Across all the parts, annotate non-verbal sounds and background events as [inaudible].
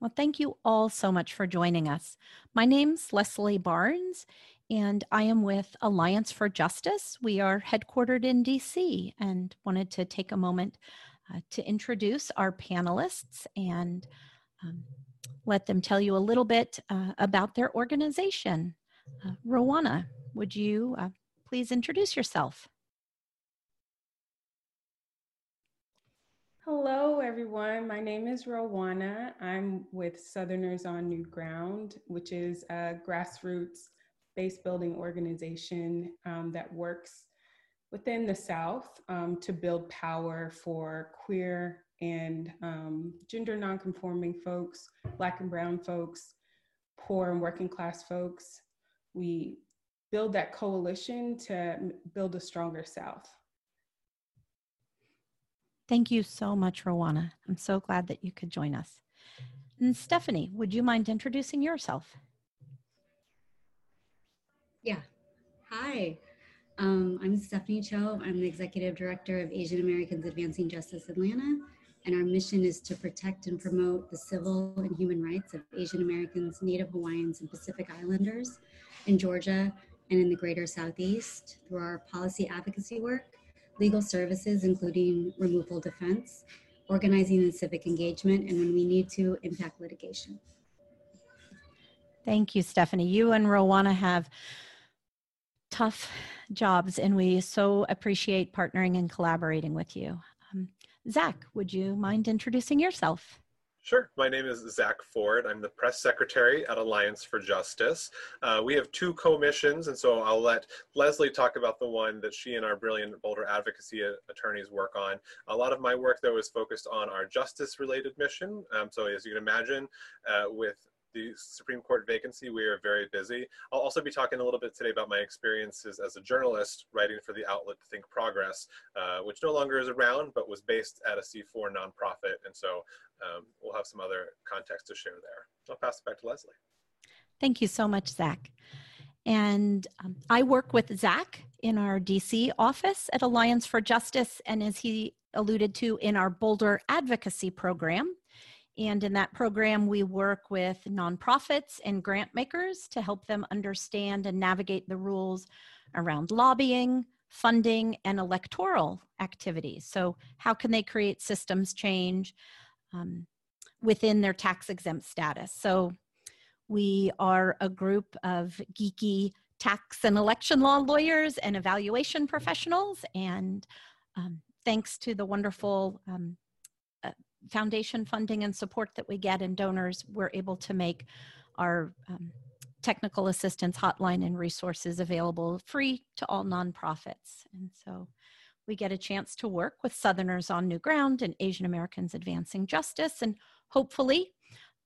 Well, thank you all so much for joining us. My name's Leslie Barnes, and I am with Alliance for Justice. We are headquartered in DC and wanted to take a moment uh, to introduce our panelists and um, let them tell you a little bit uh, about their organization. Uh, Rowana, would you uh, please introduce yourself? Hello, everyone. My name is Rowana. I'm with Southerners on New Ground, which is a grassroots base building organization um, that works within the South um, to build power for queer and um, gender nonconforming folks, Black and Brown folks, poor and working class folks. We build that coalition to build a stronger South. Thank you so much, Rowana. I'm so glad that you could join us. And Stephanie, would you mind introducing yourself? Yeah. Hi. Um, I'm Stephanie Cho. I'm the Executive Director of Asian Americans Advancing Justice Atlanta, and our mission is to protect and promote the civil and human rights of Asian Americans, Native Hawaiians, and Pacific Islanders in Georgia and in the greater Southeast through our policy advocacy work legal services, including removal defense, organizing and civic engagement, and when we need to, impact litigation. Thank you, Stephanie. You and Rowana have tough jobs, and we so appreciate partnering and collaborating with you. Um, Zach, would you mind introducing yourself? Sure. My name is Zach Ford. I'm the press secretary at Alliance for Justice. Uh, we have two co-missions, and so I'll let Leslie talk about the one that she and our brilliant Bolder advocacy attorneys work on. A lot of my work, though, is focused on our justice-related mission. Um, so as you can imagine, uh, with the Supreme Court vacancy, we are very busy. I'll also be talking a little bit today about my experiences as a journalist writing for the outlet Think Progress, uh, which no longer is around, but was based at a C4 nonprofit. And so um, we'll have some other context to share there. I'll pass it back to Leslie. Thank you so much, Zach. And um, I work with Zach in our DC office at Alliance for Justice, and as he alluded to, in our Bolder Advocacy Program. And in that program, we work with nonprofits and grant makers to help them understand and navigate the rules around lobbying, funding, and electoral activities. So, how can they create systems change um, within their tax exempt status? So, we are a group of geeky tax and election law lawyers and evaluation professionals. And um, thanks to the wonderful um, foundation funding and support that we get and donors, we're able to make our um, technical assistance hotline and resources available free to all nonprofits. And so we get a chance to work with Southerners on New Ground and Asian Americans Advancing Justice. And hopefully,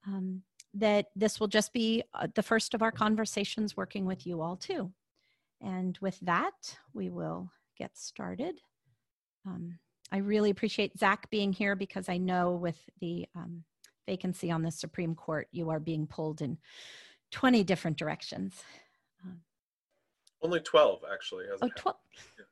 um, that this will just be uh, the first of our conversations working with you all too. And with that, we will get started. Um, I really appreciate Zach being here because I know with the um, vacancy on the Supreme Court, you are being pulled in 20 different directions. Um, Only 12, actually. oh, 12. Yeah.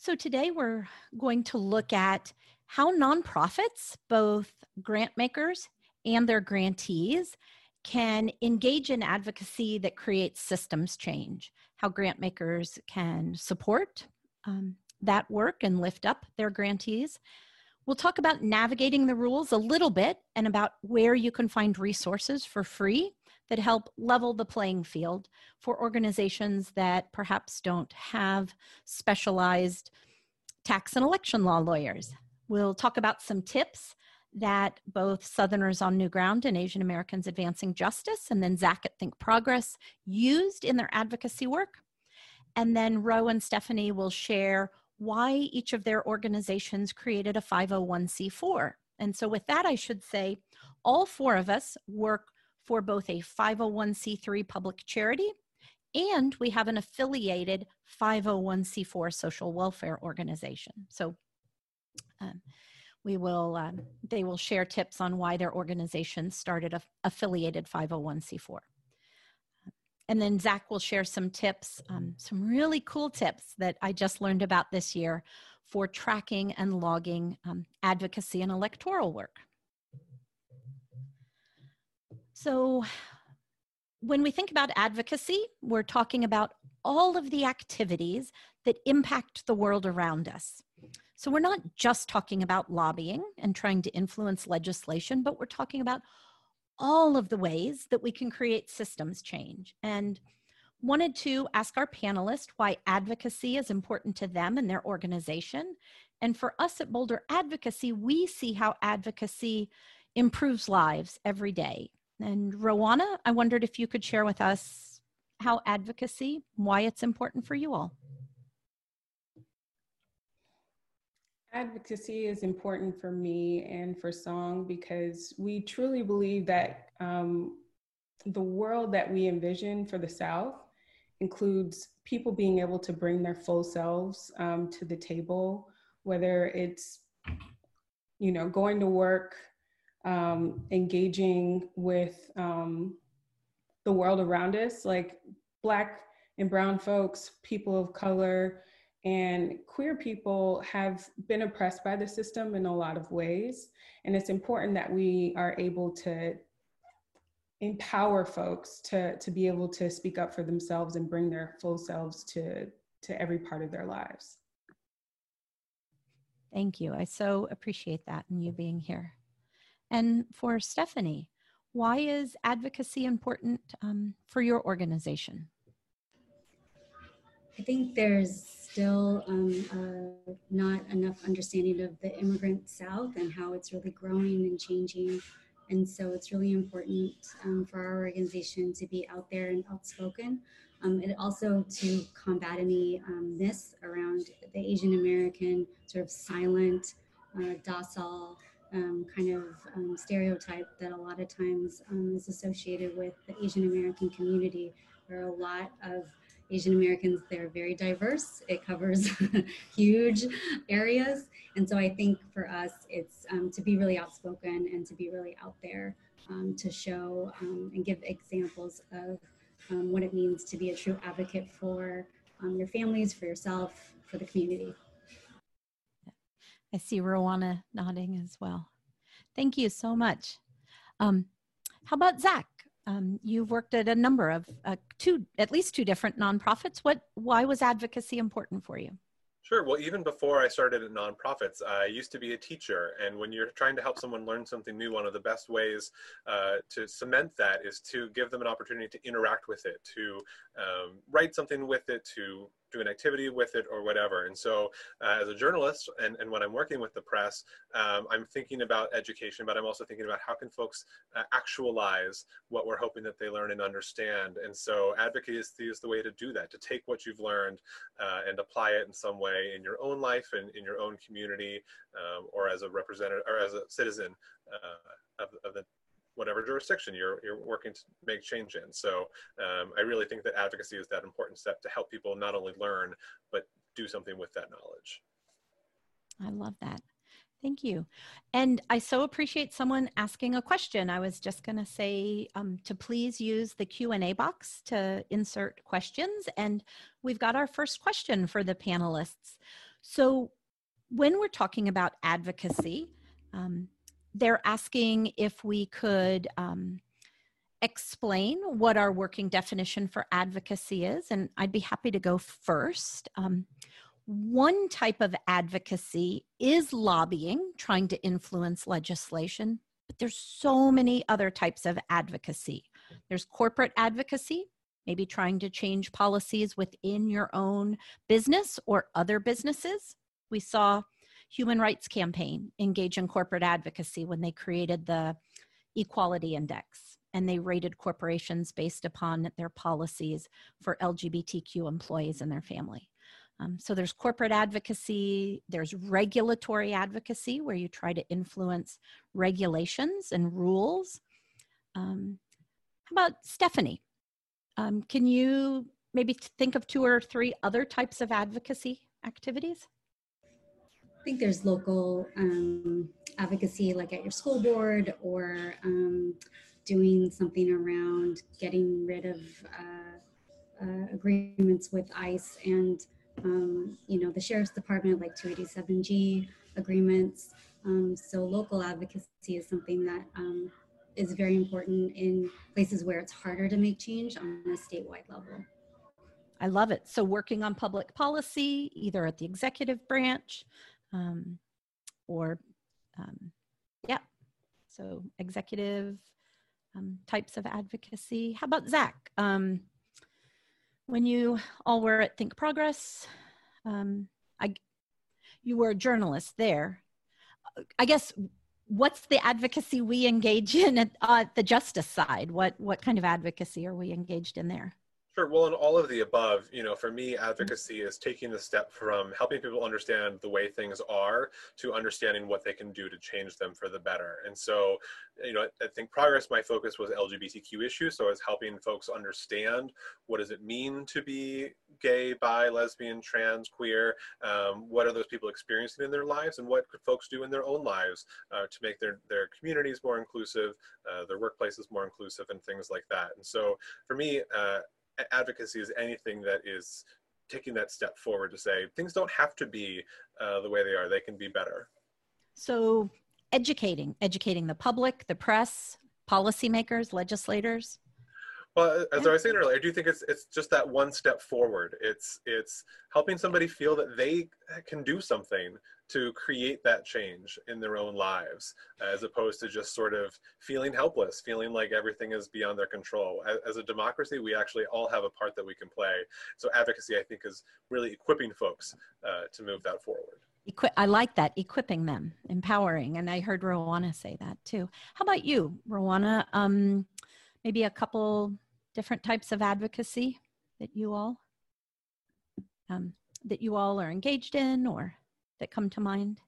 So today we're going to look at how nonprofits, both grant makers and their grantees, can engage in advocacy that creates systems change, how grant makers can support um, that work and lift up their grantees. We'll talk about navigating the rules a little bit and about where you can find resources for free that help level the playing field for organizations that perhaps don't have specialized tax and election law lawyers. We'll talk about some tips that both Southerners on New Ground and Asian Americans Advancing Justice, and then Zach at Think Progress, used in their advocacy work. And then Ro and Stephanie will share why each of their organizations created a 501c4. And so, with that, I should say all four of us work for both a 501c3 public charity and we have an affiliated 501c4 social welfare organization. So, um, we will um, they will share tips on why their organization started a affiliated 501c4 and then Zach will share some tips, um, some really cool tips that I just learned about this year for tracking and logging um, advocacy and electoral work. So, when we think about advocacy, we're talking about all of the activities that impact the world around us. So, we're not just talking about lobbying and trying to influence legislation, but we're talking about all of the ways that we can create systems change. And wanted to ask our panelists why advocacy is important to them and their organization. And for us at Bolder Advocacy, we see how advocacy improves lives every day. And Rowana, I wondered if you could share with us how advocacy, why it's important for you all. Advocacy is important for me and for Song because we truly believe that um, the world that we envision for the South includes people being able to bring their full selves um, to the table, whether it's, you know, going to work, um, engaging with um, the world around us, like Black and Brown folks, people of color, and queer people have been oppressed by the system in a lot of ways. And it's important that we are able to empower folks to, to be able to speak up for themselves and bring their full selves to, to every part of their lives. Thank you. I so appreciate that and you being here. And for Stephanie, why is advocacy important um, for your organization? I think there's still um, uh, not enough understanding of the immigrant South and how it's really growing and changing. And so it's really important um, for our organization to be out there and outspoken. Um, and also to combat any um, myths around the Asian American sort of silent, uh, docile, um, kind of um, stereotype that a lot of times um, is associated with the Asian American community. There are a lot of Asian Americans, they're very diverse. It covers [laughs] huge areas. And so I think for us, it's um, to be really outspoken and to be really out there um, to show um, and give examples of what it means to be a true advocate for your families, for yourself, for the community. I see Rowana nodding as well. Thank you so much. Um, how about Zach? Um, you've worked at a number of uh, two, at least two different nonprofits. What, why was advocacy important for you? Sure. Well, even before I started at nonprofits, I used to be a teacher. And when you're trying to help someone learn something new, one of the best ways uh, to cement that is to give them an opportunity to interact with it, to um, write something with it, to do an activity with it or whatever. And so uh, as a journalist and, and when I'm working with the press, um, I'm thinking about education, but I'm also thinking about how can folks uh, actualize what we're hoping that they learn and understand. And so advocacy is the way to do that, to take what you've learned uh, and apply it in some way in your own life and in your own community um, or as a representative or as a citizen uh, of, of the whatever jurisdiction you're, you're working to make change in. So um, I really think that advocacy is that important step to help people not only learn, but do something with that knowledge. I love that. Thank you. And I so appreciate someone asking a question. I was just going to say um, to please use the Q&A box to insert questions. And we've got our first question for the panelists. So when we're talking about advocacy, um, they're asking if we could um, explain what our working definition for advocacy is, and I'd be happy to go first. Um, one type of advocacy is lobbying, trying to influence legislation, but there's so many other types of advocacy. There's corporate advocacy, maybe trying to change policies within your own business or other businesses. We saw Human Rights Campaign engage in corporate advocacy when they created the Equality Index and they rated corporations based upon their policies for LGBTQ employees and their family. Um, so there's corporate advocacy, there's regulatory advocacy where you try to influence regulations and rules. Um, how about Stephanie? Um, can you maybe think of two or three other types of advocacy activities? Think there's local um, advocacy, like at your school board, or um, doing something around getting rid of uh, uh, agreements with ICE and, um, you know, the Sheriff's Department, like 287G agreements. Um, so local advocacy is something that um, is very important in places where it's harder to make change on a statewide level. I love it. So, working on public policy, either at the executive branch um, or, um, yeah, so executive um, types of advocacy. How about Zach? Um, when you all were at Think Progress, um, I, you were a journalist there. I guess what's the advocacy we engage in at uh, the justice side? What what kind of advocacy are we engaged in there? Sure. Well, in all of the above, you know, for me, advocacy is taking the step from helping people understand the way things are to understanding what they can do to change them for the better. And so, you know, I think progress, my focus was LGBTQ issues. So I was helping folks understand what does it mean to be gay, bi, lesbian, trans, queer? Um, what are those people experiencing in their lives? And what could folks do in their own lives uh, to make their, their communities more inclusive, uh, their workplaces more inclusive, and things like that. And so for me, uh, advocacy is anything that is taking that step forward to say things don't have to be uh, the way they are; they can be better. So, educating, educating the public, the press, policymakers, legislators. Well, as I was saying earlier, I do think it's it's just that one step forward. It's it's helping somebody feel that they can do something to create that change in their own lives as opposed to just sort of feeling helpless feeling like everything is beyond their control as, as, a democracy we actually all have a part that we can play so advocacy i think is really equipping folks uh, to move that forward Equi- I like that, equipping them, empowering. And I heard Rowana say that too. How about you, Rowana? Um, maybe a couple different types of advocacy that you all um, that you all are engaged in or that come to mind?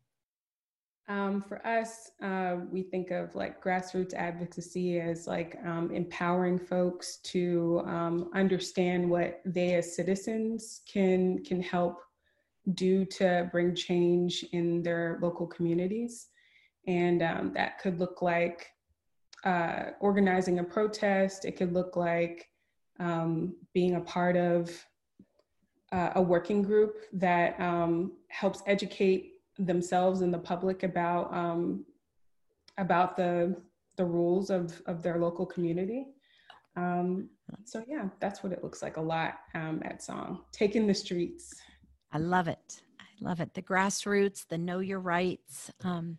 Um, for us, uh, we think of like grassroots advocacy as like um, empowering folks to um, understand what they as citizens can can help do to bring change in their local communities, and um, that could look like uh, organizing a protest. It could look like um, being a part of uh, a working group that um, helps educate themselves and the public about um, about the the rules of of their local community. Um, so yeah, that's what it looks like a lot um, at Song, taking the streets. I love it. I love it. The grassroots, the know your rights, um,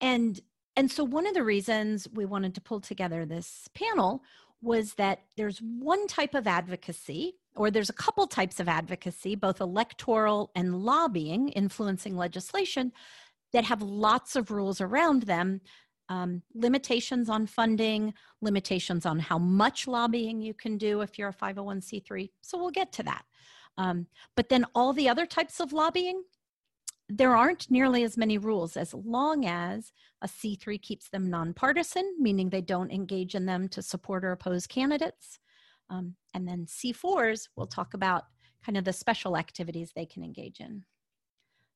and and so one of the reasons we wanted to pull together this panel was that there's one type of advocacy or there's a couple types of advocacy, both electoral and lobbying, influencing legislation, that have lots of rules around them. Um, limitations on funding, limitations on how much lobbying you can do if you're a 501c3. So we'll get to that. Um, but then all the other types of lobbying, there aren't nearly as many rules as long as a C3 keeps them nonpartisan, meaning they don't engage in them to support or oppose candidates. Um, and then C4s, we'll talk about kind of the special activities they can engage in.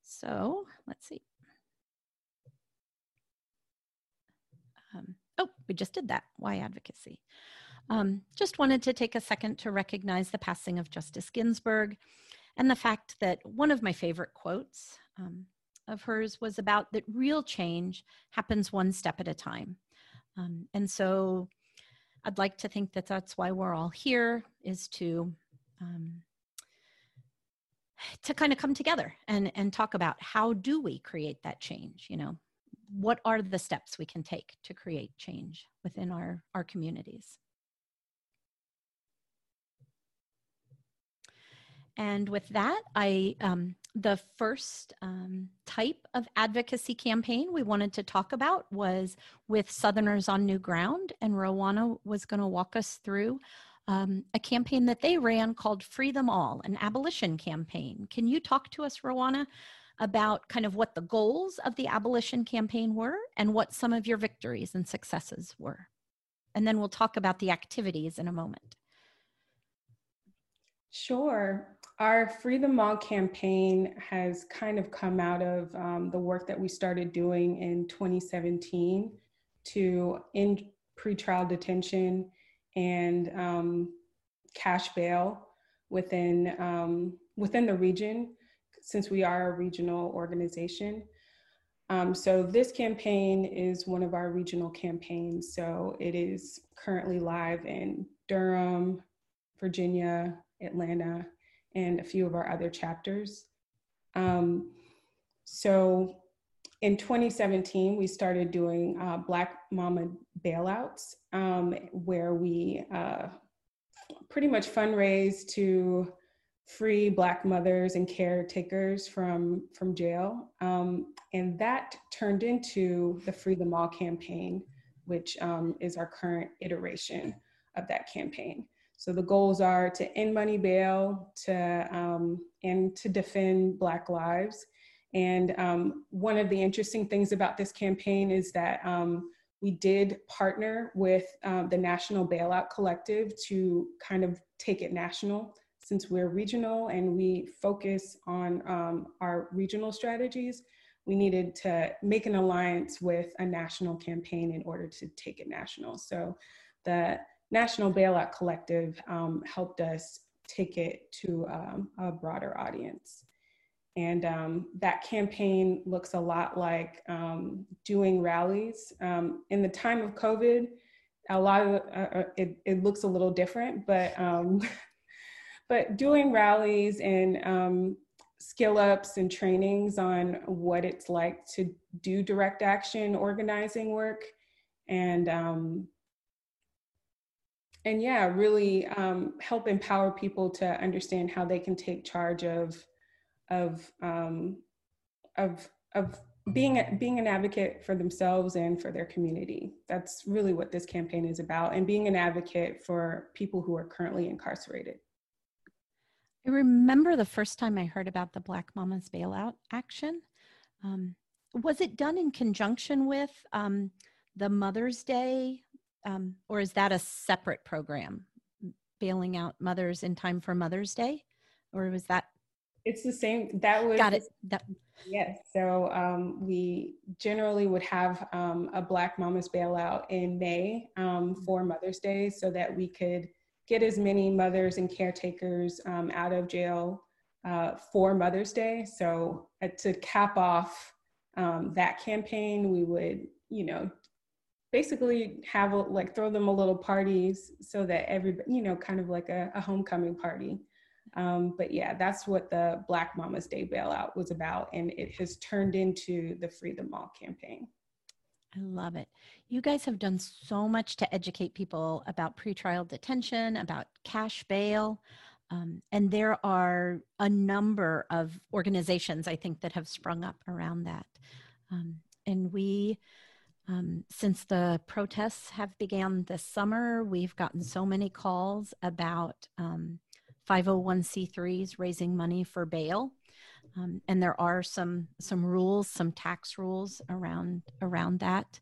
So let's see. Um, oh, we just did that. Why advocacy? Um, just wanted to take a second to recognize the passing of Justice Ginsburg and the fact that one of my favorite quotes um, of hers was about that real change happens one step at a time. Um, and so I'd like to think that that's why we're all here is to um, to kind of come together and and talk about how do we create that change you know? What are the steps we can take to create change within our our communities and with that i um, the first um, type of advocacy campaign we wanted to talk about was with Southerners on New Ground, and Rowana was going to walk us through um, a campaign that they ran called Free Them All, an abolition campaign. Can you talk to us, Rowana, about kind of what the goals of the abolition campaign were and what some of your victories and successes were? And then we'll talk about the activities in a moment. Sure. Our Free Them All campaign has kind of come out of um, the work that we started doing in 2017 to end pretrial detention and um, cash bail within um, within the region, since we are a regional organization. Um, so this campaign is one of our regional campaigns. So it is currently live in Durham, Virginia, Atlanta, and a few of our other chapters. Um, so in 2017, we started doing uh, Black Mama bailouts, um, where we uh, pretty much fundraise to free Black mothers and caretakers from, from jail. Um, and that turned into the Free Them All campaign, which um, is our current iteration of that campaign. So the goals are to end money bail, to um, and to defend Black lives. And um, one of the interesting things about this campaign is that um, we did partner with um, the National Bailout Collective to kind of take it national since we're regional and we focus on um, our regional strategies, we needed to make an alliance with a national campaign in order to take it national. So the National Bailout Collective um, helped us take it to um, a broader audience. And um, that campaign looks a lot like um, doing rallies. Um, in the time of COVID, a lot of uh, uh it, it, looks a little different, but um, [laughs] but doing rallies and skill ups and trainings on what it's like to do direct action organizing work and um, and yeah really um, help empower people to understand how they can take charge of of um, of of being being an advocate for themselves and for their community that's really what this campaign is about and being an advocate for people who are currently incarcerated I remember the first time I heard about the Black Mamas bailout action. Um, was it done in conjunction with um, the Mother's Day, um, or is that a separate program, bailing out mothers in time for Mother's Day, or was that? It's the same. That was got it. That, yes. So um, we generally would have um, a Black Mamas bailout in May um, for Mother's Day, so that we could get as many mothers and caretakers um, out of jail uh, for Mother's Day. So uh, to cap off um, that campaign, we would, you know, basically have a, like throw them a little parties so that everybody, you know, kind of like a, a homecoming party. Um, but yeah, that's what the Black Mamas Day bailout was about, and it has turned into the Free Them All campaign. I love it. You guys have done so much to educate people about pretrial detention, about cash bail. Um, and there are a number of organizations, I think, that have sprung up around that. Um, and we, um, since the protests have began this summer, we've gotten so many calls about 501c3s um, raising money for bail. Um, and there are some some rules, some tax rules around around that.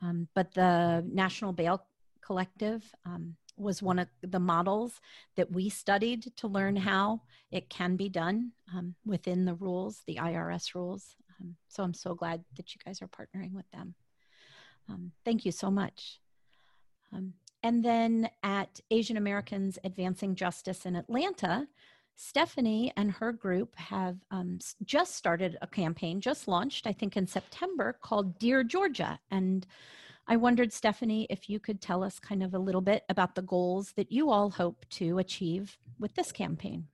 Um, but the National Bail Collective um, was one of the models that we studied to learn how it can be done um, within the rules, the IRS rules. So I'm so glad that you guys are partnering with them. Um, thank you so much. and then at Asian Americans Advancing Justice in Atlanta, Stephanie and her group have um, just started a campaign, just launched, I think, in September called Dear Georgia. And I wondered, Stephanie, if you could tell us kind of a little bit about the goals that you all hope to achieve with this campaign.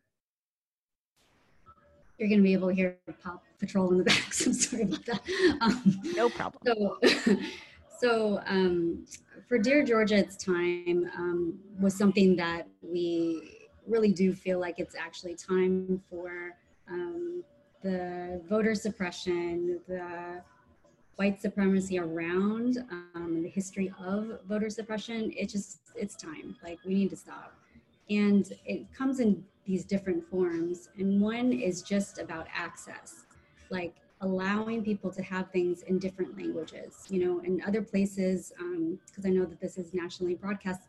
You're going to be able to hear PAW Patrol in the [laughs] back, so I'm sorry about that. Um, no problem. So, [laughs] so um, for Dear Georgia, it's time um, was something that we really do feel like it's actually time for um, the voter suppression, the white supremacy around um, the history of voter suppression. It just, it's time. Like, we need to stop. And it comes in these different forms. And one is just about access, like allowing people to have things in different languages. You know, in other places, because um, I know that this is nationally broadcast,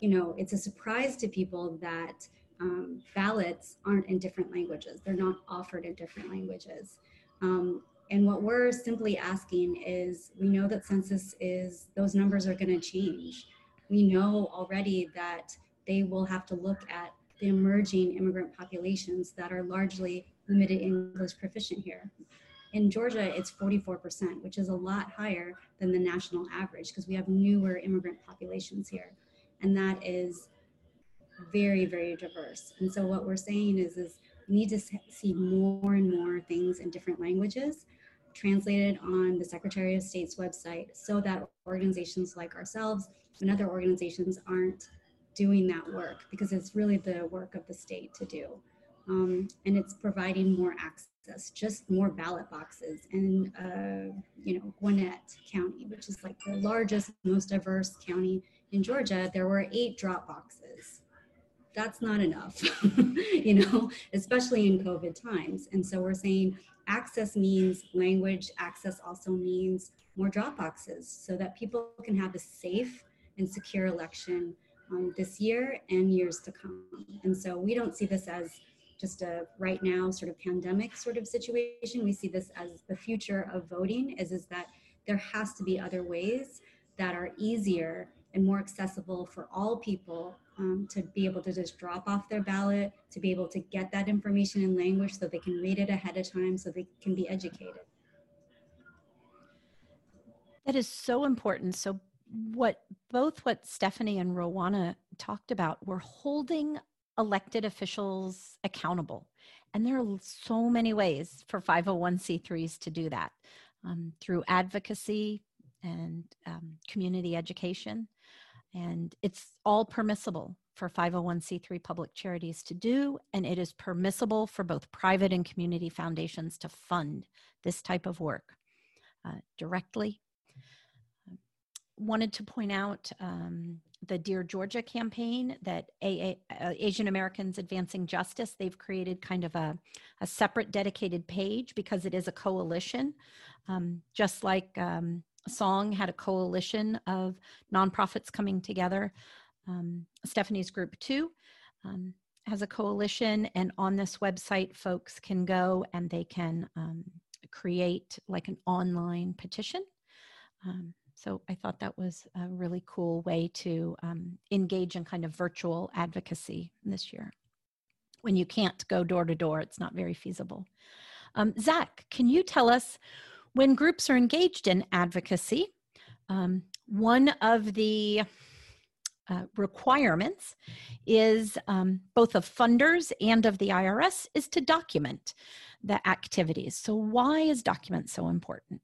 you know, it's a surprise to people that um, ballots aren't in different languages. They're not offered in different languages. Um, and what we're simply asking is we know that census is, those numbers are going to change. We know already that they will have to look at the emerging immigrant populations that are largely limited English proficient here. In Georgia, it's 44%, which is a lot higher than the national average because we have newer immigrant populations here. And that is very, very diverse. And so what we're saying is, is we need to see more and more things in different languages translated on the Secretary of State's website so that organizations like ourselves and other organizations aren't doing that work because it's really the work of the state to do. Um, and it's providing more access, just more ballot boxes. And, uh, you know, Gwinnett County, which is like the largest, most diverse county in Georgia, there were eight drop boxes. That's not enough, [laughs] you know, especially in COVID times. And so we're saying access means language, access also means more drop boxes so that people can have a safe and secure election um, this year and years to come. And so we don't see this as just a right now sort of pandemic sort of situation. We see this as the future of voting is, is that there has to be other ways that are easier and more accessible for all people um, to be able to just drop off their ballot, to be able to get that information in language so they can read it ahead of time so they can be educated. That is so important. So, what both what Stephanie and Rowana talked about, we're holding elected officials accountable. And there are so many ways for 501c3s to do that um, through advocacy and um, community education and it's all permissible for 501c3 public charities to do, and it is permissible for both private and community foundations to fund this type of work uh, directly. Wanted to point out um, the Dear Georgia campaign that AA, uh, Asian Americans Advancing Justice, they've created kind of a, a separate dedicated page because it is a coalition, um, just like um, song had a coalition of nonprofits coming together. Um, Stephanie's group too um, has a coalition, and on this website, folks can go and they can um, create like an online petition. Um, so I thought that was a really cool way to um, engage in kind of virtual advocacy this year. When you can't go door to door, it's not very feasible. Um, Zach, can you tell us when groups are engaged in advocacy, um, one of the uh, requirements is um, both of funders and of the IRS is to document the activities. So, why is document so important?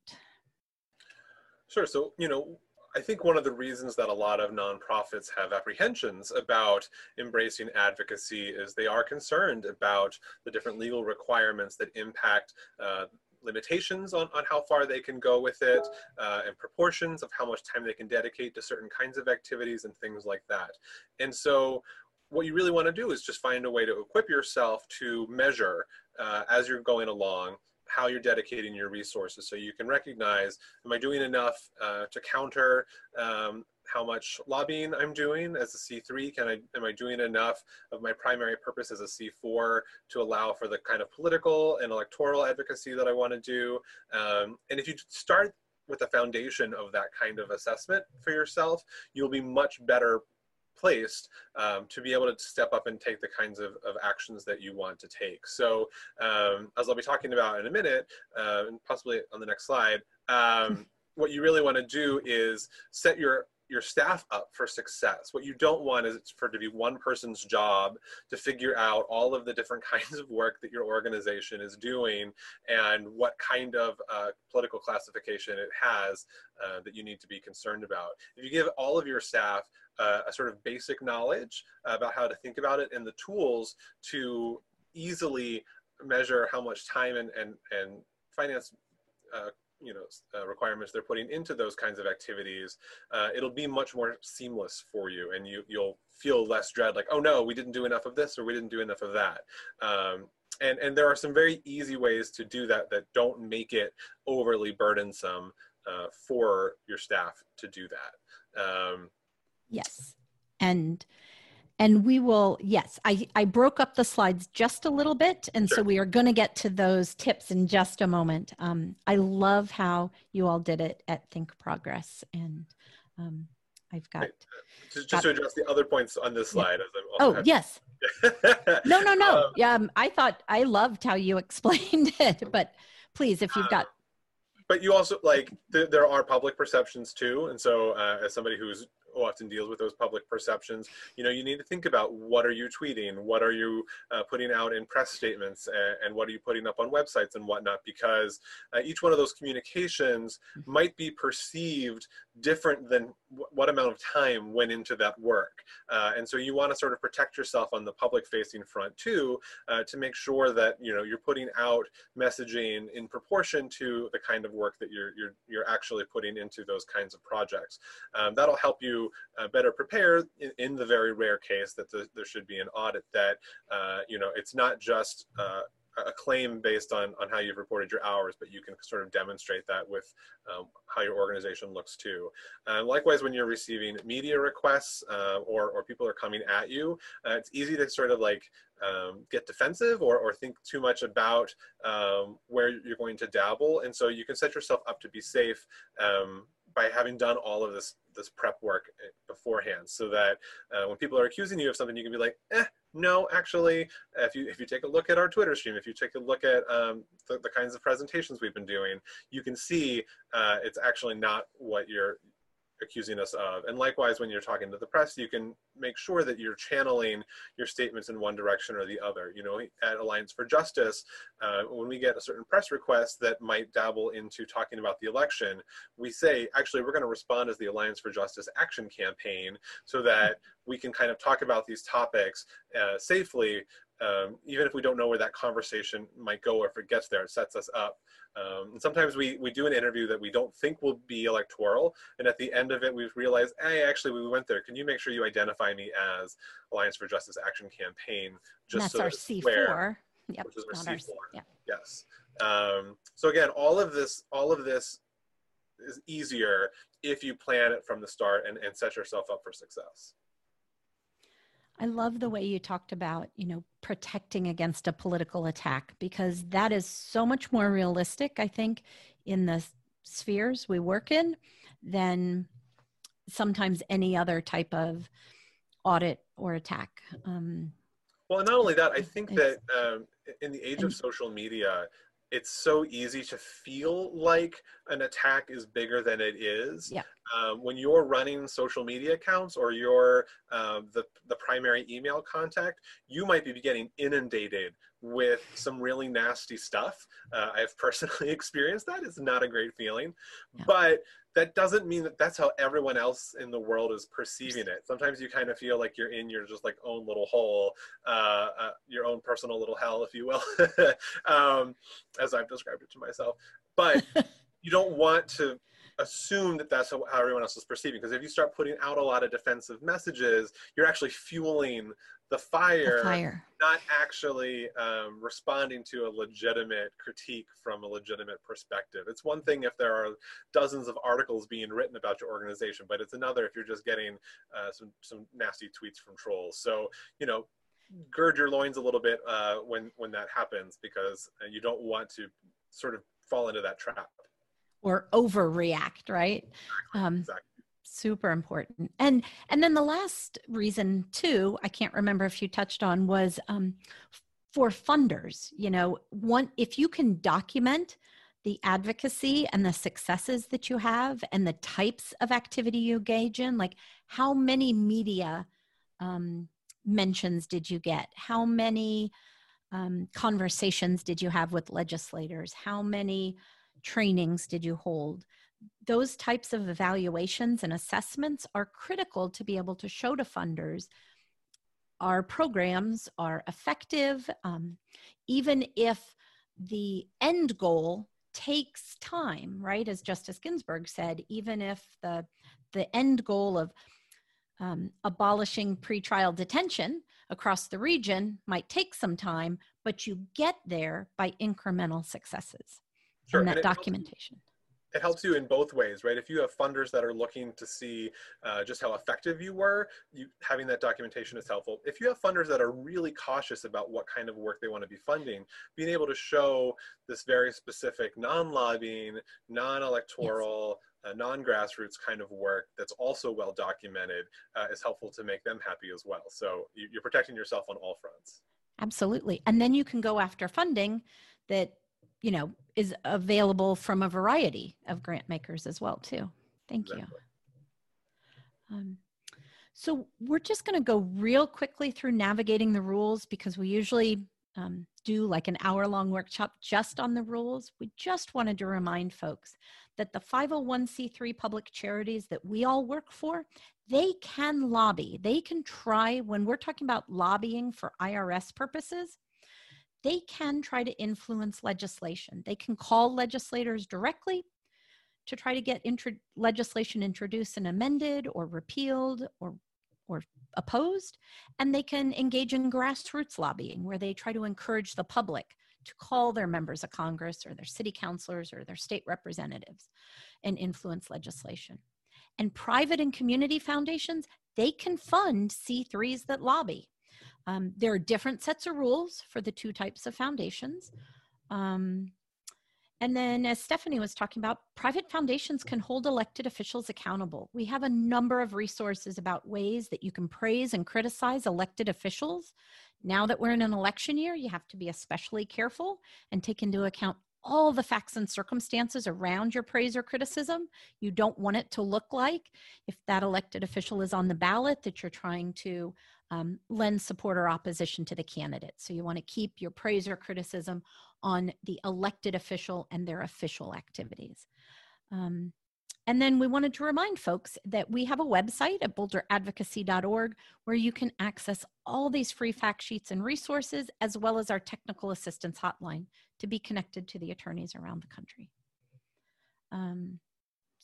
Sure. So, you know, I think one of the reasons that a lot of nonprofits have apprehensions about embracing advocacy is they are concerned about the different legal requirements that impact uh, limitations on, on how far they can go with it uh, and proportions of how much time they can dedicate to certain kinds of activities and things like that. And so what you really want to do is just find a way to equip yourself to measure uh, as you're going along how you're dedicating your resources so you can recognize am i doing enough uh, to counter um, how much lobbying I'm doing as a C3. Can I, am I doing enough of my primary purpose as a C4 to allow for the kind of political and electoral advocacy that I want to do? Um, and if you start with the foundation of that kind of assessment for yourself, you'll be much better placed um, to be able to step up and take the kinds of, of actions that you want to take. So um, as I'll be talking about in a minute, uh, and possibly on the next slide, um, [laughs] what you really want to do is set your your staff up for success. What you don't want is for it to be one person's job to figure out all of the different [laughs] kinds of work that your organization is doing and what kind of uh, political classification it has uh, that you need to be concerned about. If you give all of your staff uh, a sort of basic knowledge about how to think about it and the tools to easily measure how much time and, and, and finance uh, you know uh, requirements they're putting into those kinds of activities uh, it'll be much more seamless for you and you you'll feel less dread like oh no we didn't do enough of this or we didn't do enough of that. Um, and and there are some very easy ways to do that that don't make it overly burdensome uh, for your staff to do that. Um, yes and and we will yes i i broke up the slides just a little bit and Sure. so we are going to get to those tips in just a moment um, i love how you all did it at think progress and um, i've got Great. Just, just to address the other points on this Yeah. slide. As I'm oh also yes [laughs] no no no Um, yeah um, i thought i loved how you [laughs] explained it but please if you've got but you also like th- there are public perceptions too and so uh, as somebody who's who often deals with those public perceptions. You know you need to think about what are you tweeting? What are you uh, putting out in press statements? And, and what are you putting up on websites and whatnot? Because uh, each one of those communications might be perceived different than what amount of time went into that work. Uh, and so you want to sort of protect yourself on the public facing front too uh, to make sure that you know you're putting out messaging in proportion to the kind of work that you're you're, you're actually putting into those kinds of projects. Um, that'll help you uh, better prepare in, in the very rare case that the, there should be an audit that uh, you know it's not just uh, a claim based on on how you've reported your hours, but you can sort of demonstrate that with um, how your organization looks too. Uh, likewise, when you're receiving media requests uh, or or people are coming at you, uh, it's easy to sort of like um, get defensive or, or think too much about um, where you're going to dabble, and so you can set yourself up to be safe um, by having done all of this this prep work eh, beforehand, so that uh, when people are accusing you of something, you can be like, eh, no, actually, if you if you take a look at our Twitter stream, if you take a look at um, the, the kinds of presentations we've been doing, you can see uh, it's actually not what you're accusing us of. And likewise, when you're talking to the press, you can make sure that you're channeling your statements in one direction or the other. You know, at Alliance for Justice, uh, when we get a certain press request that might dabble into talking about the election, we say, actually, we're going to respond as the Alliance for Justice Action Campaign so that we can kind of talk about these topics uh, safely um, even if we don't know where that conversation might go or if it gets there, it sets us up. Um, and sometimes we, we do an interview that we don't think will be electoral. And at the end of it, we've realized, hey, actually, we went there. Can you make sure you identify me as Alliance for Justice Action Campaign? and that's so our that C4 clear, yep which is our C4. C- yeah. Yes. Um, so again, all of this, all of this is easier if you plan it from the start and, and set yourself up for success. I love the way you talked about, you know, protecting against a political attack because that is so much more realistic, I think, in the spheres we work in than sometimes any other type of audit or attack. Um, Well, not only that, I think that um, in the age of social media, it's so easy to feel like an attack is bigger than it is. Yeah. Um, when you're running social media accounts or you're um, the, the primary email contact, you might be getting inundated with some really nasty stuff. Uh, I've personally [laughs] experienced that. It's not a great feeling. Yeah. But that doesn't mean that that's how everyone else in the world is perceiving it. Sometimes you kind of feel like you're in your just like own little hole, uh, uh, your own personal little hell, if you will, [laughs] um, as I've described it to myself. But [laughs] you don't want to assume that that's how, everyone else is perceiving because if you start putting out a lot of defensive messages, you're actually fueling the fire, the fire. not actually um, responding to a legitimate critique from a legitimate perspective. It's one thing if there are dozens of articles being written about your organization, but it's another if you're just getting uh, some some nasty tweets from trolls. So you know, gird your loins a little bit uh, when when that happens because uh, you don't want to sort of fall into that trap. Or overreact, right? Um, Exactly. super important. And and then the last reason too, I can't remember if you touched on was um, for funders. You know, one if you can document the advocacy and the successes that you have and the types of activity you engage in, like how many media um, mentions did you get? How many um, conversations did you have with legislators? How many trainings did you hold? Those types of evaluations and assessments are critical to be able to show to funders our programs are effective, um, even if the end goal takes time, right? As Justice Ginsburg said, even if the the end goal of um, abolishing pretrial detention across the region might take some time, but you get there by incremental successes Sure. and and that helps- documentation. it helps you in both ways, right? If you have funders that are looking to see uh, just how effective you were, you, having that documentation is helpful. If you have funders that are really cautious about what kind of work they want to be funding, being able to show this very specific non-lobbying, non-electoral, yes. uh, non-grassroots kind of work that's also well documented uh, is helpful to make them happy as well. So you, you're protecting yourself on all fronts. Absolutely. And then you can go after funding that you know is available from a variety of grant makers as well too. Thank exactly. you um, so we're just going to go real quickly through navigating the rules because we usually um, do like an hour long workshop just on the rules. We just wanted to remind folks that the 501c3 public charities that we all work for they can lobby. They can try when we're talking about lobbying for irs purposes they can try to influence legislation. They can call legislators directly to try to get intro- legislation introduced and amended or repealed or or opposed and they can engage in grassroots lobbying where they try to encourage the public to call their members of congress or their city councilors or their state representatives and influence legislation and private and community foundations they can fund c3s that lobby um, there are different sets of rules for the two types of foundations. Um, and then, as Stephanie was talking about, private foundations can hold elected officials accountable. We have a number of resources about ways that you can praise and criticize elected officials. Now that we're in an election year, you have to be especially careful and take into account all the facts and circumstances around your praise or criticism. You don't want it to look like if that elected official is on the ballot that you're trying to um, lend support or opposition to the candidate. So you want to keep your praise or criticism on the elected official and their official activities. Um, and then we wanted to remind folks that we have a website at bolderadvocacy.org where you can access all these free fact sheets and resources, as well as our technical assistance hotline to be connected to the attorneys around the country. Um,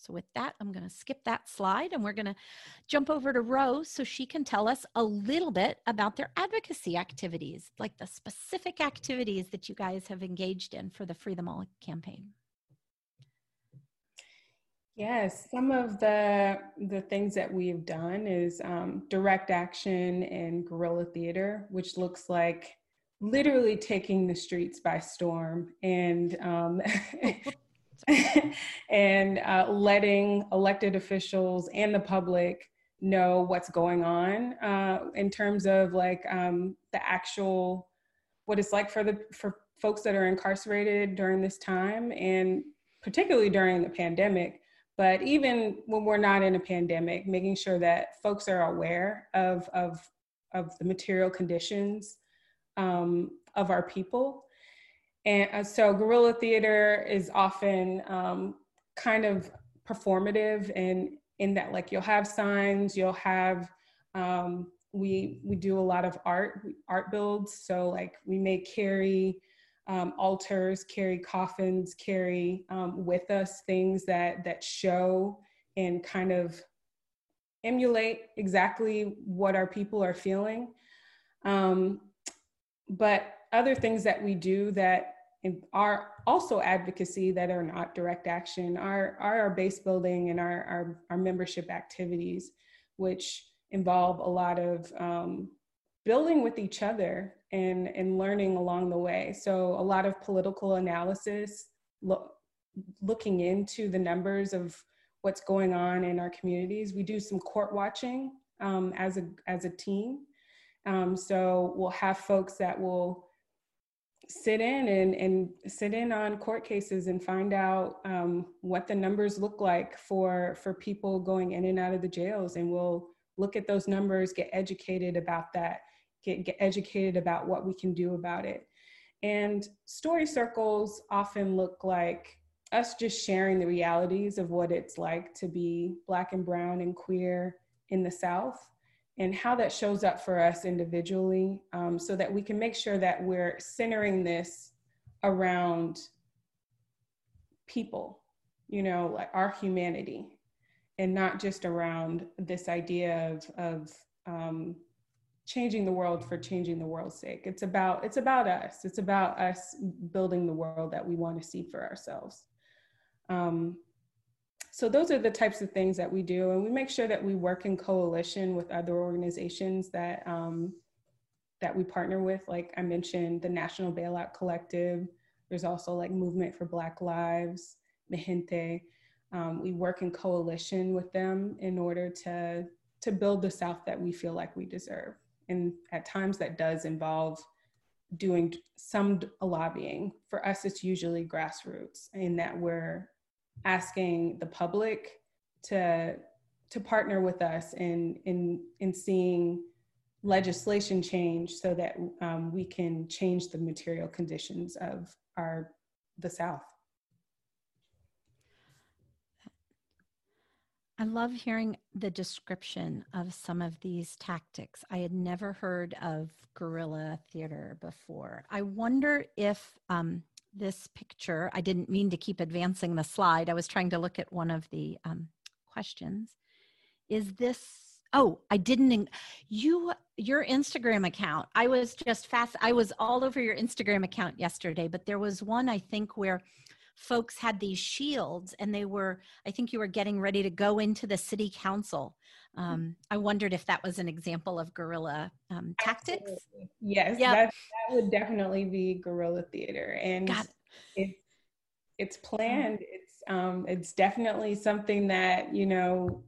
so with that, I'm going to skip that slide and we're going to jump over to Rose so she can tell us a little bit about their advocacy activities, like the specific activities that you guys have engaged in for the Free Them All campaign. Yes, some of the the things that we've done is um, direct action and guerrilla theater, which looks like literally taking the streets by storm and um, [laughs] [laughs] and uh, letting elected officials and the public know what's going on uh, in terms of like um, the actual what it's like for the for folks that are incarcerated during this time and particularly during the pandemic. But even when we're not in a pandemic making sure that folks are aware of of of the material conditions um, of our people and uh, so guerrilla theater is often um, kind of performative and in that like you'll have signs, you'll have um, we we do a lot of art art builds. So like we may carry um, altars, carry coffins, carry um, with us things that that show and kind of emulate exactly what our people are feeling. Um, but other things that we do that are also advocacy that are not direct action are, are our base building and our, our, our membership activities, which involve a lot of um, building with each other and, and learning along the way. So a lot of political analysis, lo- looking into the numbers of what's going on in our communities. We do some court watching um, as, a, as a team. Um, so we'll have folks that will sit in and, and sit in on court cases and find out um, what the numbers look like for for people going in and out of the jails. And we'll look at those numbers get educated about that get, get educated about what we can do about it. And story circles often look like us just sharing the realities of what it's like to be black and brown and queer in the south and how that shows up for us individually um, so that we can make sure that we're centering this around people, you know, like our humanity, and not just around this idea of, of um, changing the world for changing the world's sake. It's about it's about us. It's about us building the world that we want to see for ourselves. Um, so those are the types of things that we do, and we make sure that we work in coalition with other organizations that um, that we partner with. Like I mentioned, the National Bailout Collective. There's also like Movement for Black Lives, Mi Um, we work in coalition with them in order to to build the South that we feel like we deserve. And at times that does involve doing some lobbying. For us, it's usually grassroots in that we're asking the public to to partner with us in in in seeing legislation change so that um, we can change the material conditions of our the South. I love hearing the description of some of these tactics. I had never heard of guerrilla theater before. I wonder if um, this picture, I didn't mean to keep advancing the slide. I was trying to look at one of the um, questions. Is this, oh, I didn't, you, your Instagram account, I was just fast, I was all over your Instagram account yesterday, but there was one I think where folks had these shields and they were i think you were getting ready to go into the city council mm. um, i wondered if that was an example of guerrilla um, tactics Absolutely. yes yep. that, that would definitely be guerrilla theater and it. It, it's planned it's um, it's definitely something that you know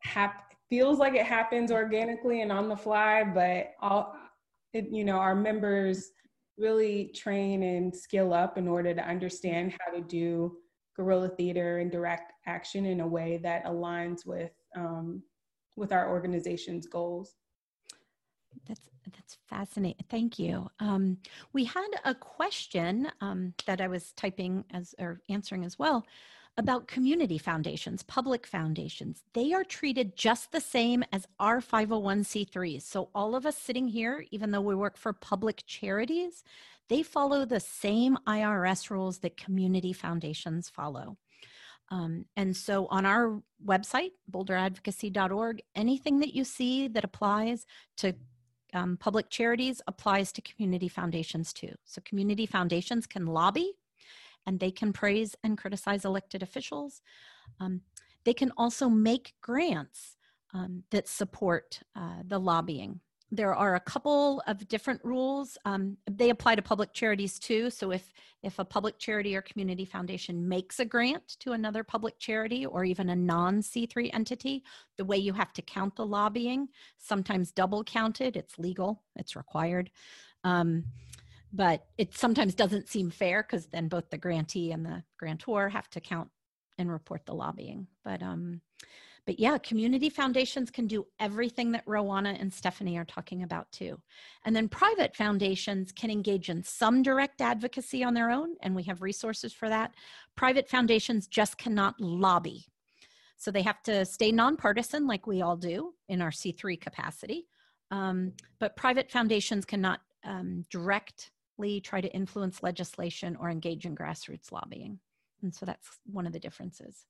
hap- feels like it happens organically and on the fly but all it, you know our members really train and skill up in order to understand how to do guerrilla theater and direct action in a way that aligns with um, with our organization's goals. That's that's fascinating. Thank you. Um, we had a question um, that I was typing as or answering as well about community foundations, public foundations. They are treated just the same as our 501c3s. So, all of us sitting here, even though we work for public charities, they follow the same IRS rules that community foundations follow. Um, and so on our website, bolderadvocacy.org, anything that you see that applies to um, public charities applies to community foundations too. So community foundations can lobby and they can praise and criticize elected officials. Um, they can also make grants um, that support uh, the lobbying. There are a couple of different rules. Um, they apply to public charities too. So if if a public charity or community foundation makes a grant to another public charity or even a non C3 entity, the way you have to count the lobbying, sometimes double counted. It's legal. It's required. Um, but it sometimes doesn't seem fair because then both the grantee and the grantor have to count and report the lobbying. But um but yeah community foundations can do everything that rowana and stephanie are talking about too. And then private foundations can engage in some direct advocacy on their own and we have resources for that. Private foundations just cannot lobby. So they have to stay nonpartisan like we all do in our c3 capacity. Um, but private foundations cannot um, direct try to influence legislation or engage in grassroots lobbying. And so that's one of the differences.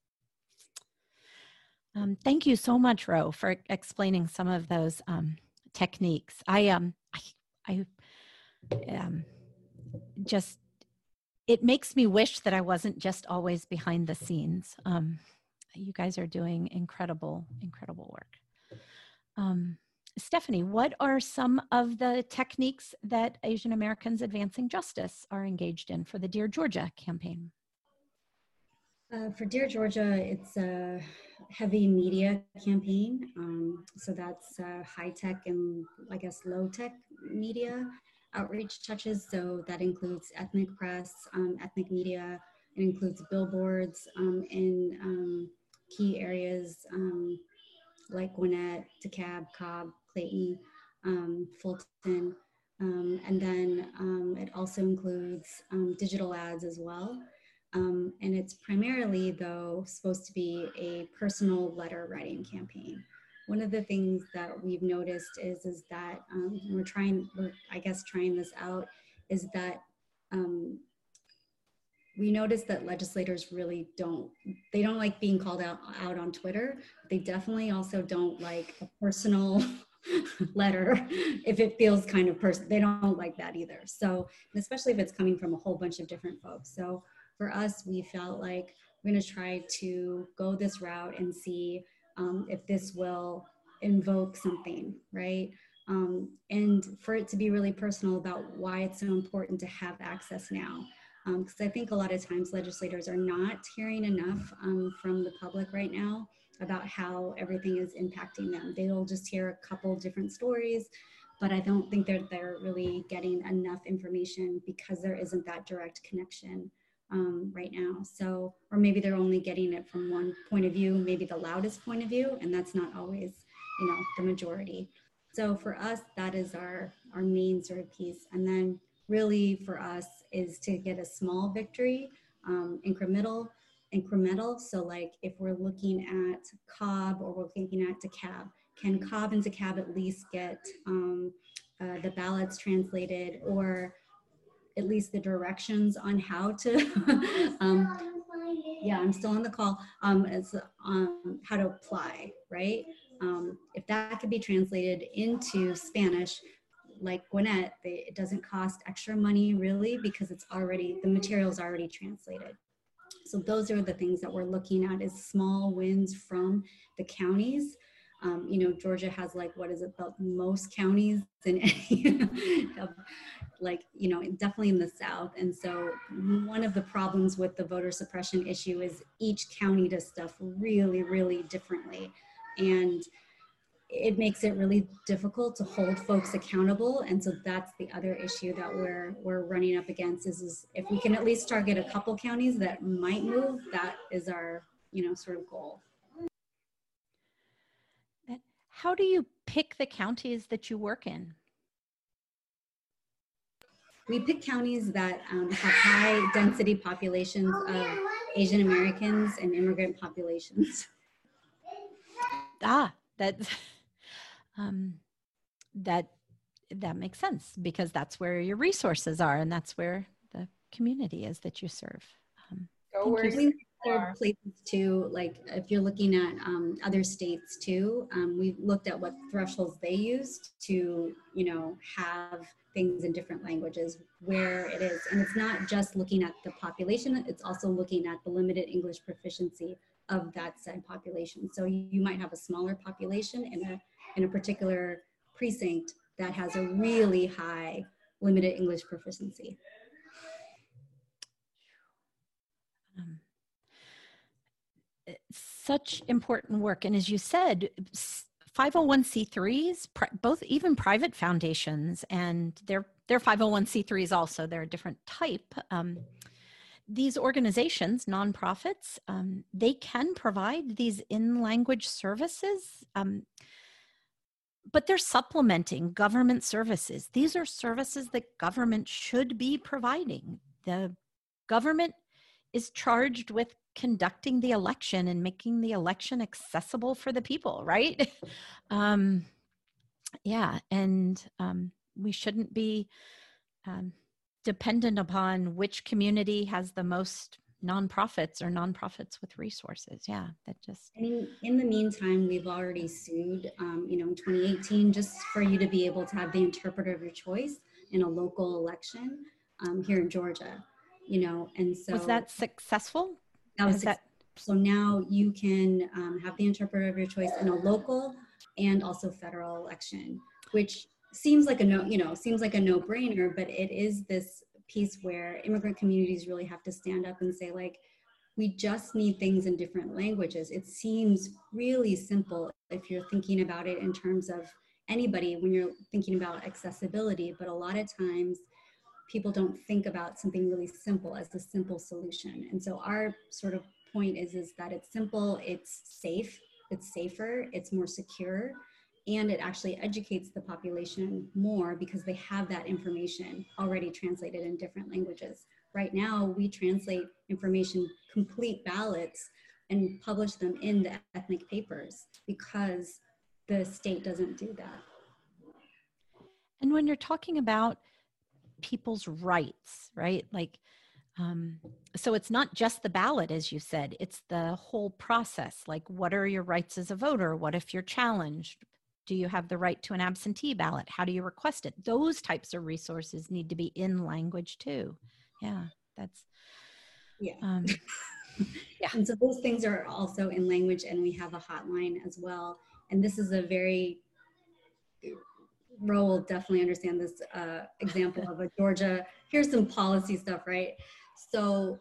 Um, thank you so much, Ro, for explaining some of those um, techniques. I um, I, I um, just it makes me wish that I wasn't just always behind the scenes. Um, you guys are doing incredible, incredible work. Um, Stephanie, what are some of the techniques that Asian Americans Advancing Justice are engaged in for the Dear Georgia campaign? Uh, for Dear Georgia, it's a heavy media campaign. Um, so that's uh, high tech and I guess low tech media outreach touches. So that includes ethnic press, um, ethnic media. It includes billboards um, in um, key areas um, like Gwinnett, DeKalb, Cobb, Clayton, um, Fulton, um, and then um, it also includes um, digital ads as well. Um, and it's primarily, though, supposed to be a personal letter writing campaign. One of the things that we've noticed is, is that we're trying, we're, I guess, trying this out, is that we noticed that legislators really don't they don't like being called out out on twitter they definitely also don't like a personal letter if it feels kind of person they don't like that either so especially if it's coming from a whole bunch of different folks so for us we felt like we're going to try to go this route and see um, if this will invoke something, right? Um, and for it to be really personal about why it's so important to have access now. Because um, I think a lot of times legislators are not hearing enough um, from the public right now about how everything is impacting them. They'll just hear a couple different stories, but I don't think they're, they're really getting enough information because there isn't that direct connection um, right now. So, or maybe they're only getting it from one point of view, maybe the loudest point of view, and that's not always, you know, the majority. So for us, that is our, our main sort of piece. And then really for us is to get a small victory, um, incremental, incremental. So like if we're looking at Cobb or we're looking at DeKalb, can Cobb and DeKalb at least get um, uh, the ballots translated or at least the directions on how to, [laughs] um, yeah, I'm still on the call, um, as, um, how to apply, right? Um, if that could be translated into Spanish, like Gwinnett, they, it doesn't cost extra money really because it's already, the material is already translated. So those are the things that we're looking at is small wins from the counties. Um, you know, Georgia has like, what is it, the most counties in [laughs] any, like, you know, definitely in the South. And so one of the problems with the voter suppression issue is each county does stuff really, really differently. And it makes it really difficult to hold folks accountable. And so that's the other issue that we're we're running up against is, is if we can at least target a couple counties that might move that is our you know sort of goal. How do you pick the counties that you work in? We pick counties that um, have high density populations of asian americans and immigrant populations. Ah that um, that that makes sense because that's where your resources are and that's where the community is that you serve. Um, Go where you other places too, like if you're looking at um, other states too, um, we've looked at what thresholds they used to, you know, have things in different languages where it is. And it's not just looking at the population, it's also looking at the limited English proficiency of that said population. So you might have a smaller population in a in a particular precinct that has a really high limited English proficiency. Um, such important work. And as you said, 501c3s, both even private foundations, and they're, they're 501c3s also, they're a different type. Um, these organizations, nonprofits, um, they can provide these in language services. Um, but they're supplementing government services. These are services that government should be providing. The government is charged with conducting the election and making the election accessible for the people, right? [laughs] um, yeah, and um, we shouldn't be um, dependent upon which community has the most nonprofits or nonprofits with resources. Yeah, that just. In, in the meantime, we've already sued, um, you know, in 2018, just for you to be able to have the interpreter of your choice in a local election um, here in Georgia, you know, and so. Was that successful? That was that. So now you can um, have the interpreter of your choice in a local and also federal election, which seems like a no, you know, seems like a no-brainer, but it is this piece where immigrant communities really have to stand up and say like we just need things in different languages. It seems really simple if you're thinking about it in terms of anybody when you're thinking about accessibility but a lot of times people don't think about something really simple as a simple solution. And so our sort of point is is that it's simple it's safe it's safer it's more secure and it actually educates the population more because they have that information already translated in different languages. Right now, we translate information, complete ballots, and publish them in the ethnic papers because the state doesn't do that. And when you're talking about people's rights, right? Like, um, so it's not just the ballot, as you said, it's the whole process. Like, what are your rights as a voter? What if you're challenged? Do you have the right to an absentee ballot how do you request it those types of resources need to be in language too yeah that's yeah um, [laughs] Yeah. And so those things are also in language, and we have a hotline as well. And this is a very Ro will definitely understand this uh, example of a Georgia. Here's some policy stuff, right? So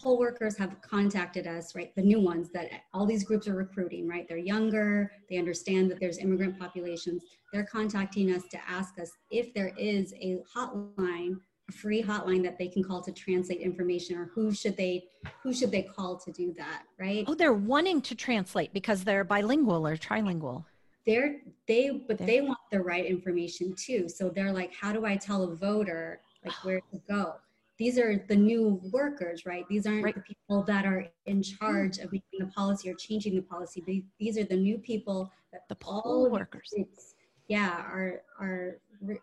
poll workers have contacted us, right? The new ones that all these groups are recruiting, right? They're younger, they understand that there's immigrant populations. They're contacting us to ask us if there is a hotline, a free hotline that they can call to translate information or who should they who should they call to do that, right? Oh, they're wanting to translate because they're bilingual or trilingual. They're they but They're- they want the right information too. So they're like, how do I tell a voter like where to go? These are the new workers, right? These aren't Right. the people that are in mm-hmm. charge of making the policy or changing the policy. They, these are the new people that The all workers. groups, yeah, are are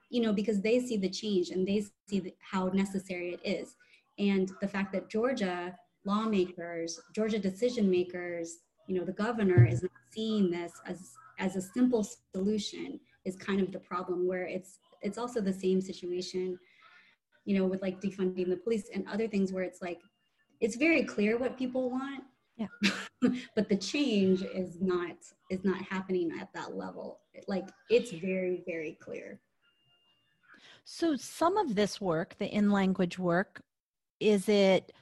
you know because they see the change and they see the, how necessary it is, and the fact that Georgia lawmakers, Georgia decision makers, you know, the governor is not seeing this as as a simple solution is kind of the problem where it's it's also the same situation you know with like defunding the police and other things where it's like it's very clear what people want Yeah. [laughs] but the change is not is not happening at that level like it's very very clear So some of this work, the in language work, is it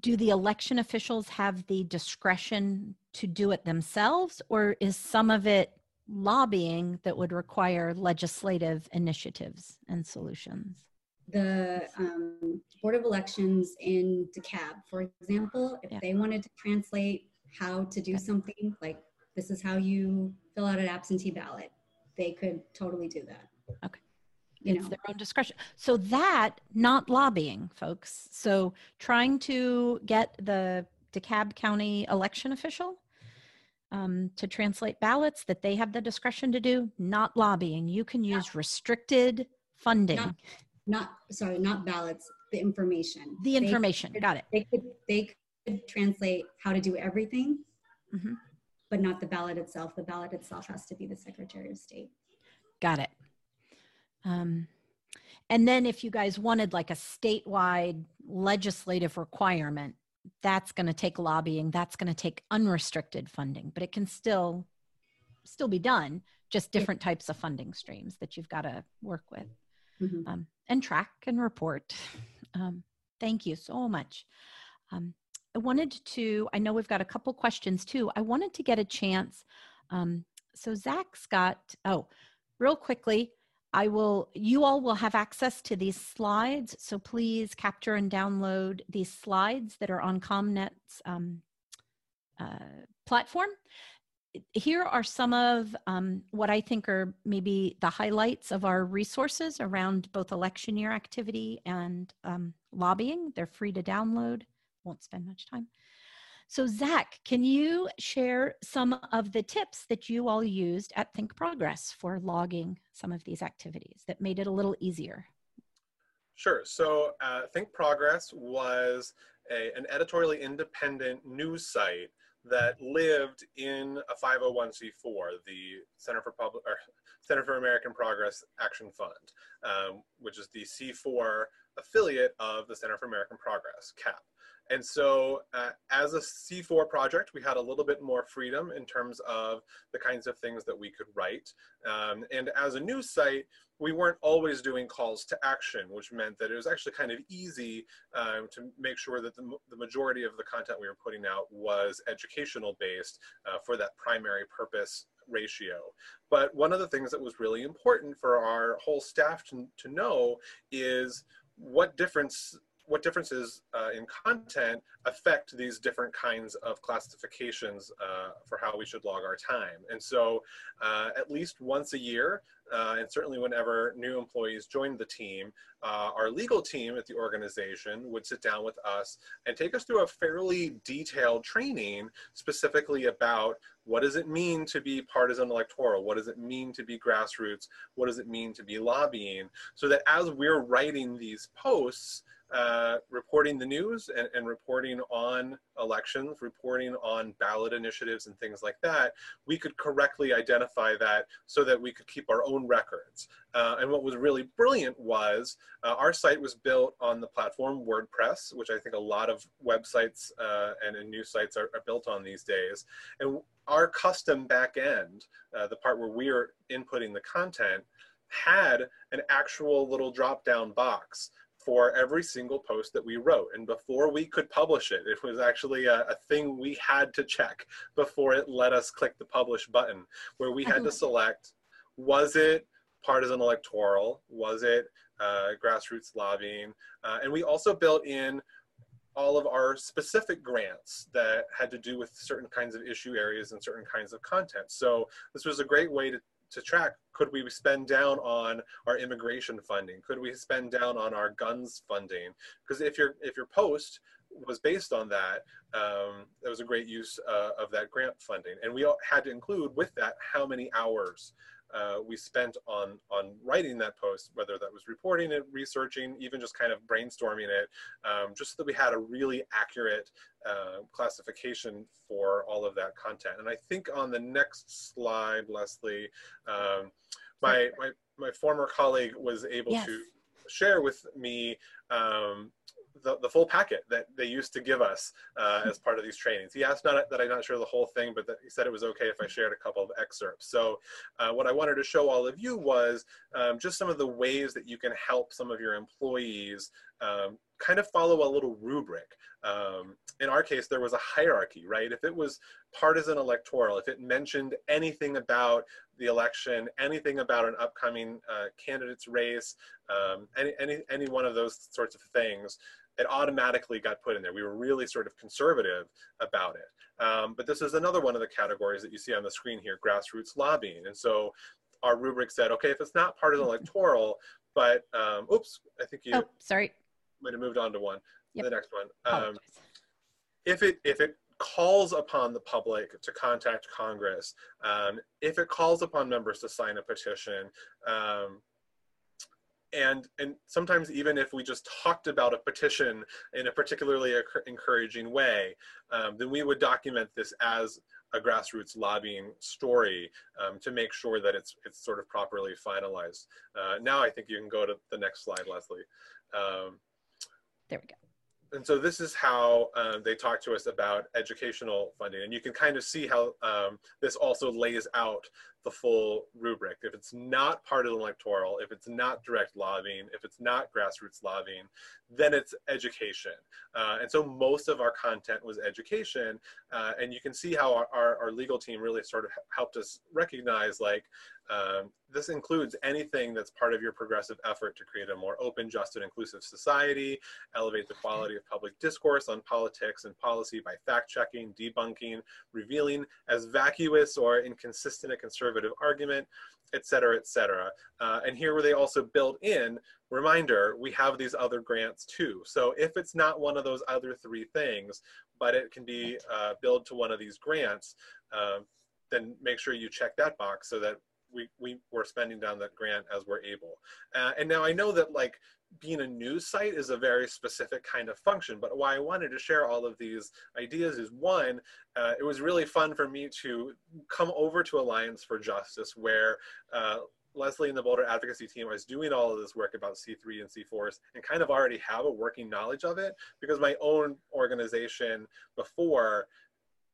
do the election officials have the discretion to do it themselves or is some of it lobbying that would require legislative initiatives and solutions? The um, board of elections in DeKalb, for example, if Yeah. they wanted to translate how to do something like this is how you fill out an absentee ballot, they could totally do that. Okay. You it's know, their own discretion. So that not lobbying, folks. So trying to get the DeKalb County election official um, to translate ballots that they have the discretion to do, not lobbying. You can use restricted funding. Not- not sorry, not ballots, the information. the They- information. Got it. They could they could translate how to do everything, Mhm. but not the ballot itself. The ballot itself has to be the Secretary of State. Got it. Um, and then if you guys wanted like a statewide legislative requirement, that's going to take lobbying. That's going to take unrestricted funding, but it can still still be done. Just different types of funding streams that you've got to work with Mhm. um, and track and report. Um, thank you so much. Um, I wanted to, I know we've got a couple questions too. I wanted to get a chance. Um, so Zach's got, oh, real quickly, I will, you all will have access to these slides. So please capture and download these slides that are on ComNet's um, uh, platform. Here are some of um, what I think are maybe the highlights of our resources around both election year activity and um, lobbying. They're free to download, won't spend much time. So, Zach, can you share some of the tips that you all used at Think Progress for logging some of these activities that made it a little easier? Sure. So uh, Think Progress was a, an editorially independent news site that lived in a 501c4, the Center for Public or [laughs] Center for American Progress Action Fund, um, which is the C4 affiliate of the Center for American Progress, CAP. And so, uh, as a C4 project, we had a little bit more freedom in terms of the kinds of things that we could write. Um, and as a new site, we weren't always doing calls to action, which meant that it was actually kind of easy um, to make sure that the, the majority of the content we were putting out was educational based uh, for that primary purpose ratio. But one of the things that was really important for our whole staff to, to know is what difference what differences uh, in content affect these different kinds of classifications uh, for how we should log our time. And so uh, at least once a year, uh, and certainly whenever new employees joined the team, uh, our legal team at the organization would sit down with us and take us through a fairly detailed training specifically about what does it mean to be partisan electoral? What does it mean to be grassroots? What does it mean to be lobbying? So that as we're writing these posts, uh, reporting the news and, and, reporting on elections, reporting on ballot initiatives and things like that, we could correctly identify that so that we could keep our own records. Uh, and what was really brilliant was uh, our site was built on the platform WordPress, which I think a lot of websites uh, and, news sites are, are, built on these days. And our custom backend, uh, the part where we are inputting the content, had an actual little drop down box for every single post that we wrote. And before we could publish it, it was actually a, a, thing we had to check before it let us click the publish button, where we had to [laughs] select was it partisan electoral? Was it uh, grassroots lobbying? Uh, and we also built in all of our specific grants that had to do with certain kinds of issue areas and certain kinds of content. So this was a great way to to track could we spend down on our immigration funding? Could we spend down on our guns funding? Because if your if your post was based on that um, that was a great use uh, of that grant funding. And we had to include with that how many hours uh, we spent on on writing that post, whether that was reporting it, researching, even just kind of brainstorming it, um, just so that we had a really accurate uh, classification for all of that content. And I think on the next slide, Leslie, um, my, my my former colleague was able yes. to share with me um, the, the full packet that they used to give us uh, as part of these trainings. He asked not, that I not share the whole thing, but he said it was okay if I shared a couple of excerpts. So uh, what I wanted to show all of you was um, just some of the ways that you can help some of your employees um, kind of follow a little rubric. Um, in our case, there was a hierarchy, right? If it was partisan electoral, if it mentioned anything about the election, anything about an upcoming uh, candidate's race, um, any, any, any one of those sorts of things, it automatically got put in there. We were really sort of conservative about it. Um, but this is another one of the categories that you see on the screen here, grassroots lobbying. And so our rubric said, okay, if it's not partisan [laughs] electoral, but um, oops, I think you oh, sorry. might have moved on to one, yep. the next one. Um, if it if it calls upon the public to contact Congress, um, if it calls upon members to sign a petition, um, and and sometimes even if we just talked about a petition in a particularly encouraging way um, then we would document this as a grassroots lobbying story um, to make sure that it's it's sort of properly finalized. Uh, now i think you can go to the next slide leslie. Um, there we go. and so this is how um, they talk to us about educational funding. And you can kind of see how um, this also lays out the full rubric. If it's not part of the electoral if it's not direct lobbying if it's not grassroots lobbying then it's education. Uh, and so most of our content was education. Uh, and you can see how our, our, our, legal team really sort of helped us recognize like um, this includes anything that's part of your progressive effort to create a more open, just, and inclusive society, elevate the quality of public discourse on politics and policy by fact checking, debunking, revealing as vacuous or inconsistent a conservative argument, et cetera, et cetera. Uh, and here where they also build in, reminder, we have these other grants too. So if it's not one of those other three things, but it can be uh, billed to one of these grants, uh, then make sure you check that box so that we, we were spending down that grant as we're able. Uh, and now I know that like being a news site is a very specific kind of function, but why I wanted to share all of these ideas is one, uh, it was really fun for me to come over to Alliance for Justice where uh, Leslie and the Bolder advocacy team was doing all of this work about C3 and C4s and kind of already have a working knowledge of it because my own organization before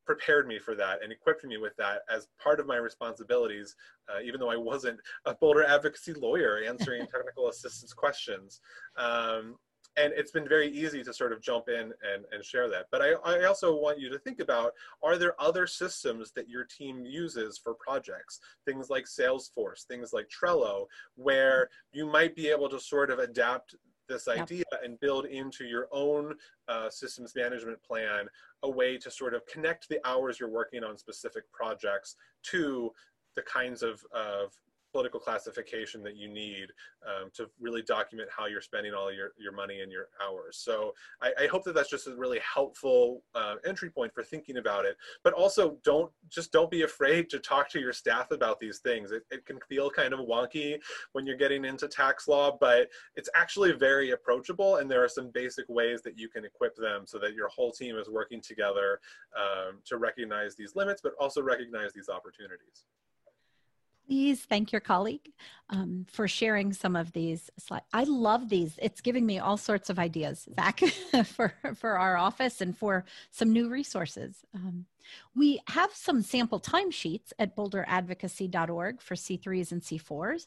prepared me for that and equipped me with that as part of my responsibilities, uh, even though I wasn't a Bolder advocacy lawyer answering [laughs] technical assistance questions. Um, and it's been very easy to sort of jump in and, and share that. But I, I also want you to think about, are there other systems that your team uses for projects? Things like Salesforce, things like Trello, where you might be able to sort of adapt this idea yep. and build into your own uh, systems management plan a way to sort of connect the hours you're working on specific projects to the kinds of, of political classification that you need um, to really document how you're spending all your, your money and your hours. So I, I hope that that's just a really helpful uh, entry point for thinking about it. But also don't just don't be afraid to talk to your staff about these things. It, it can feel kind of wonky when you're getting into tax law, but it's actually very approachable and there are some basic ways that you can equip them so that your whole team is working together um, to recognize these limits, but also recognize these opportunities please thank your colleague um, for sharing some of these slides. I love these. It's giving me all sorts of ideas, Zach, [laughs] for, for our office and for some new resources. Um, we have some sample timesheets at bolderadvocacy.org for C3s and C4s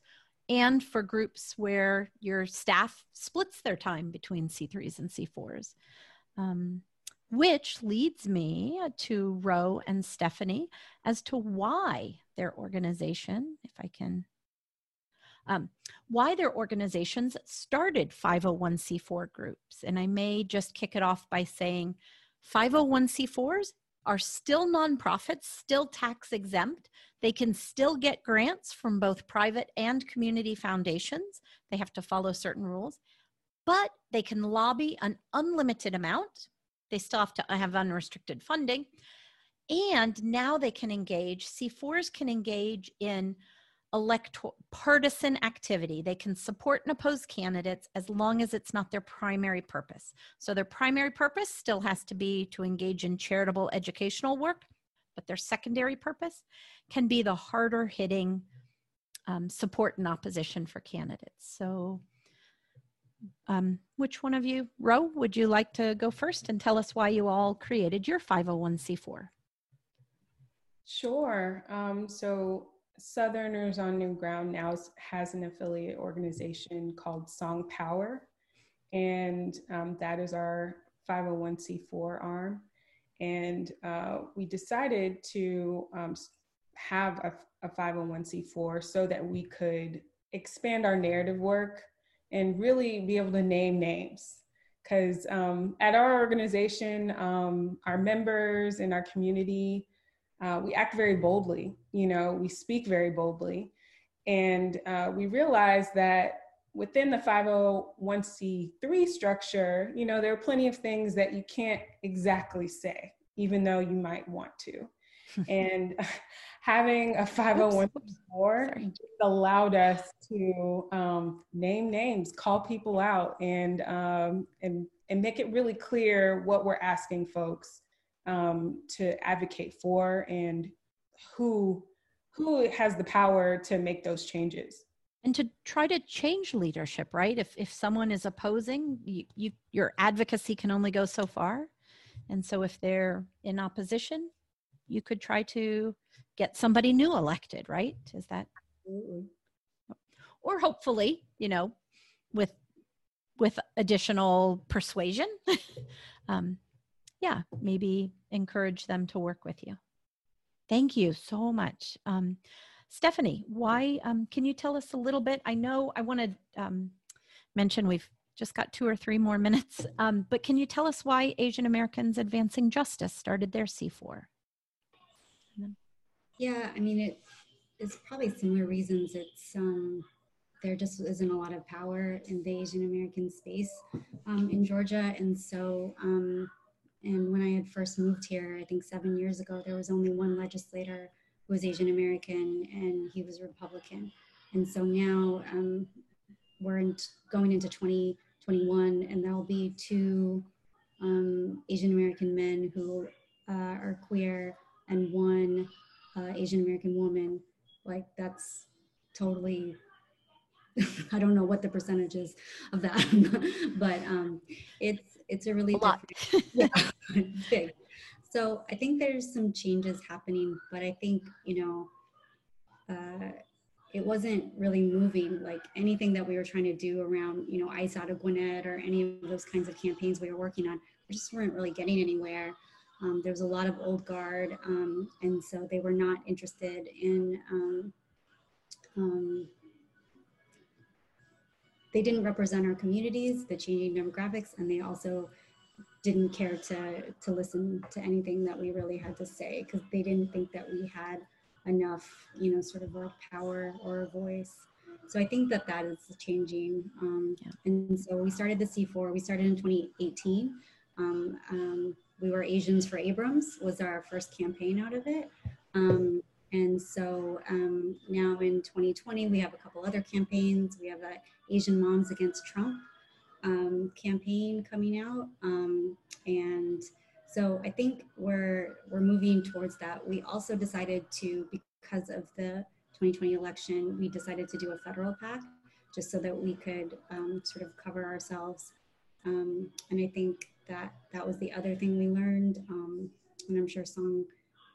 and for groups where your staff splits their time between C3s and C4s. Um, which leads me to Ro and Stephanie as to why their organization, if I can, um, why their organizations started 501c4 groups. And I may just kick it off by saying 501c4s are still nonprofits, still tax exempt. They can still get grants from both private and community foundations. They have to follow certain rules, but they can lobby an unlimited amount they still have to have unrestricted funding. And now they can engage, C4s can engage in electoral partisan activity. They can support and oppose candidates as long as it's not their primary purpose. So their primary purpose still has to be to engage in charitable educational work, but their secondary purpose can be the harder hitting um, support and opposition for candidates. So um, which one of you, Ro, would you like to go first and tell us why you all created your 501c4? Sure. Um, so Southerners on New Ground now has an affiliate organization called Song Power, and um, that is our 501c4 arm. And uh, we decided to um, have a, a 501c4 so that we could expand our narrative work and really be able to name names. Because um, at our organization, um, our members in our community, uh, we act very boldly. You know, we speak very boldly, and uh, we realize that within the 501c3 structure, you know, there are plenty of things that you can't exactly say, even though you might want to. And [laughs] having a 501c4 allowed us to um, name names, call people out, and um, and and make it really clear what we're asking folks um, to advocate for and who who has the power to make those changes. And to try to change leadership right? If if someone is opposing you, you your advocacy can only go so far. And so if they're in opposition you could try to get somebody new elected, right? Is that Absolutely. or hopefully, you know, with with additional persuasion, [laughs] um, yeah, maybe encourage them to work with you. Thank you so much. Um, Stephanie, why um, can you tell us a little bit? I know I want to um, mention we've just got two or three more minutes, um, but can you tell us why Asian Americans Advancing Justice started their C4? Yeah, I mean, it, it's probably similar reasons. It's um, there just isn't a lot of power in the Asian American space um, in Georgia, and so um, and when I had first moved here, I think seven years ago, there was only one legislator who was Asian American, and he was Republican. And so now um, we're in going into 2021, and there'll be two um, Asian American men who uh, are queer and one uh, Asian American woman, like that's totally, [laughs] I don't know what the percentage is of that, [laughs] but um, it's it's a really a lot. yeah, [laughs] big. So I think there's some changes happening, but I think you know. Uh, it wasn't really moving like anything that we were trying to do around you know ice out of gwinnett or any of those kinds of campaigns we were working on we just weren't really getting anywhere um, there was a lot of old guard, um, and so they were not interested in. Um, um, they didn't represent our communities, the changing demographics, and they also didn't care to to listen to anything that we really had to say because they didn't think that we had enough, you know, sort of like power or a voice. So I think that that is changing. Um, Yeah. And so we started the C4. We started in 2018. Um, um, we were Asians for Abrams was our first campaign out of it. Um, and so um, now in 2020, we have a couple other campaigns. We have a Asian Moms Against Trump um, campaign coming out. Um, and so I think we're we're moving towards that. We also decided to, because of the 2020 election, we decided to do a federal PAC just so that we could um, sort of cover ourselves. Um, and I think that that was the other thing we learned. Um, and I'm sure Song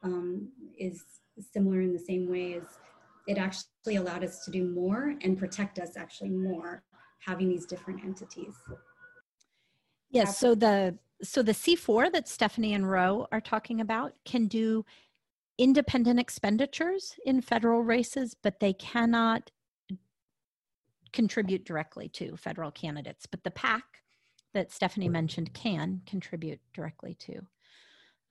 um, is similar in the same way is it actually allowed us to do more and protect us actually more having these different entities. Yes, so the so the C4 that Stephanie and Ro are talking about can do independent expenditures in federal races, but they cannot contribute directly to federal candidates. But the PAC that Stephanie mentioned can contribute directly to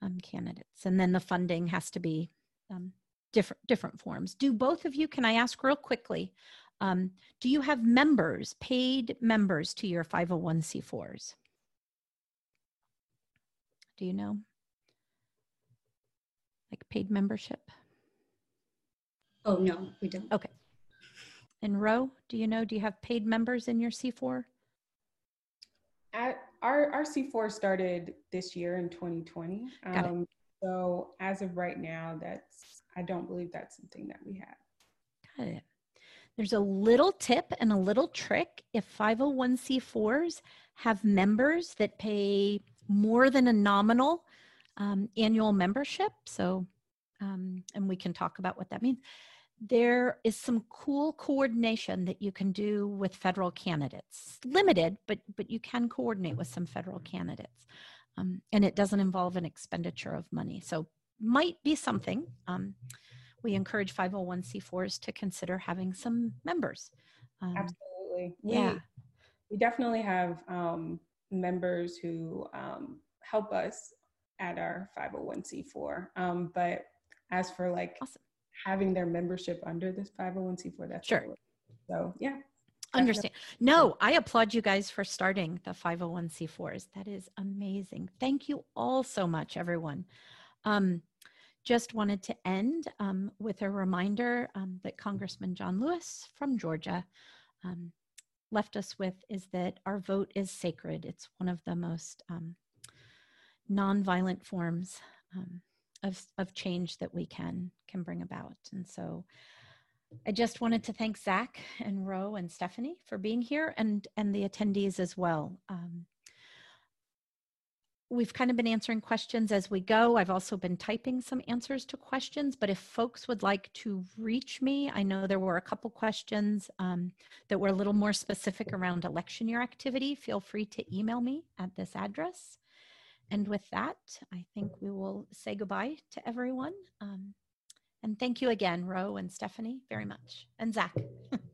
um, candidates, and then the funding has to be um, different different forms. Do both of you? Can I ask real quickly? Um, do you have members, paid members to your 501c4s? Do you know? Like paid membership? Oh, no, we don't. Okay. And Ro, do you know? Do you have paid members in your C4? Our, our C4 started this year in 2020. Got it. Um, so as of right now, that's, I don't believe that's something that we have. Got it. There's a little tip and a little trick if 501c4s have members that pay more than a nominal um, annual membership. So, um, and we can talk about what that means. There is some cool coordination that you can do with federal candidates. Limited, but but you can coordinate with some federal candidates, um, and it doesn't involve an expenditure of money. So, might be something. Um, we encourage 501c4s to consider having some members. Um, Absolutely. We, yeah. we definitely have um, members who um, help us at our 501c4. Um, but as for like Awesome. Having their membership under this 501c4, that's Sure. So yeah. Understand. No, I applaud you guys for starting the 501c4s. That is amazing. Thank you all so much, everyone. Um, just wanted to end um, with a reminder um, that Congressman John Lewis from Georgia um, left us with is that our vote is sacred. It's one of the most um, nonviolent forms um, of, of change that we can can bring about. And so I just wanted to thank Zach and Ro and Stephanie for being here and, and the attendees as well. Um, we've kind of been answering questions as we go. I've also been typing some answers to questions, but if folks would like to reach me, I know there were a couple questions um, that were a little more specific around election year activity. Feel free to email me at this address. And with that, I think we will say goodbye to everyone. Um, and thank you again, Ro and Stephanie, very much. And Zach. [laughs]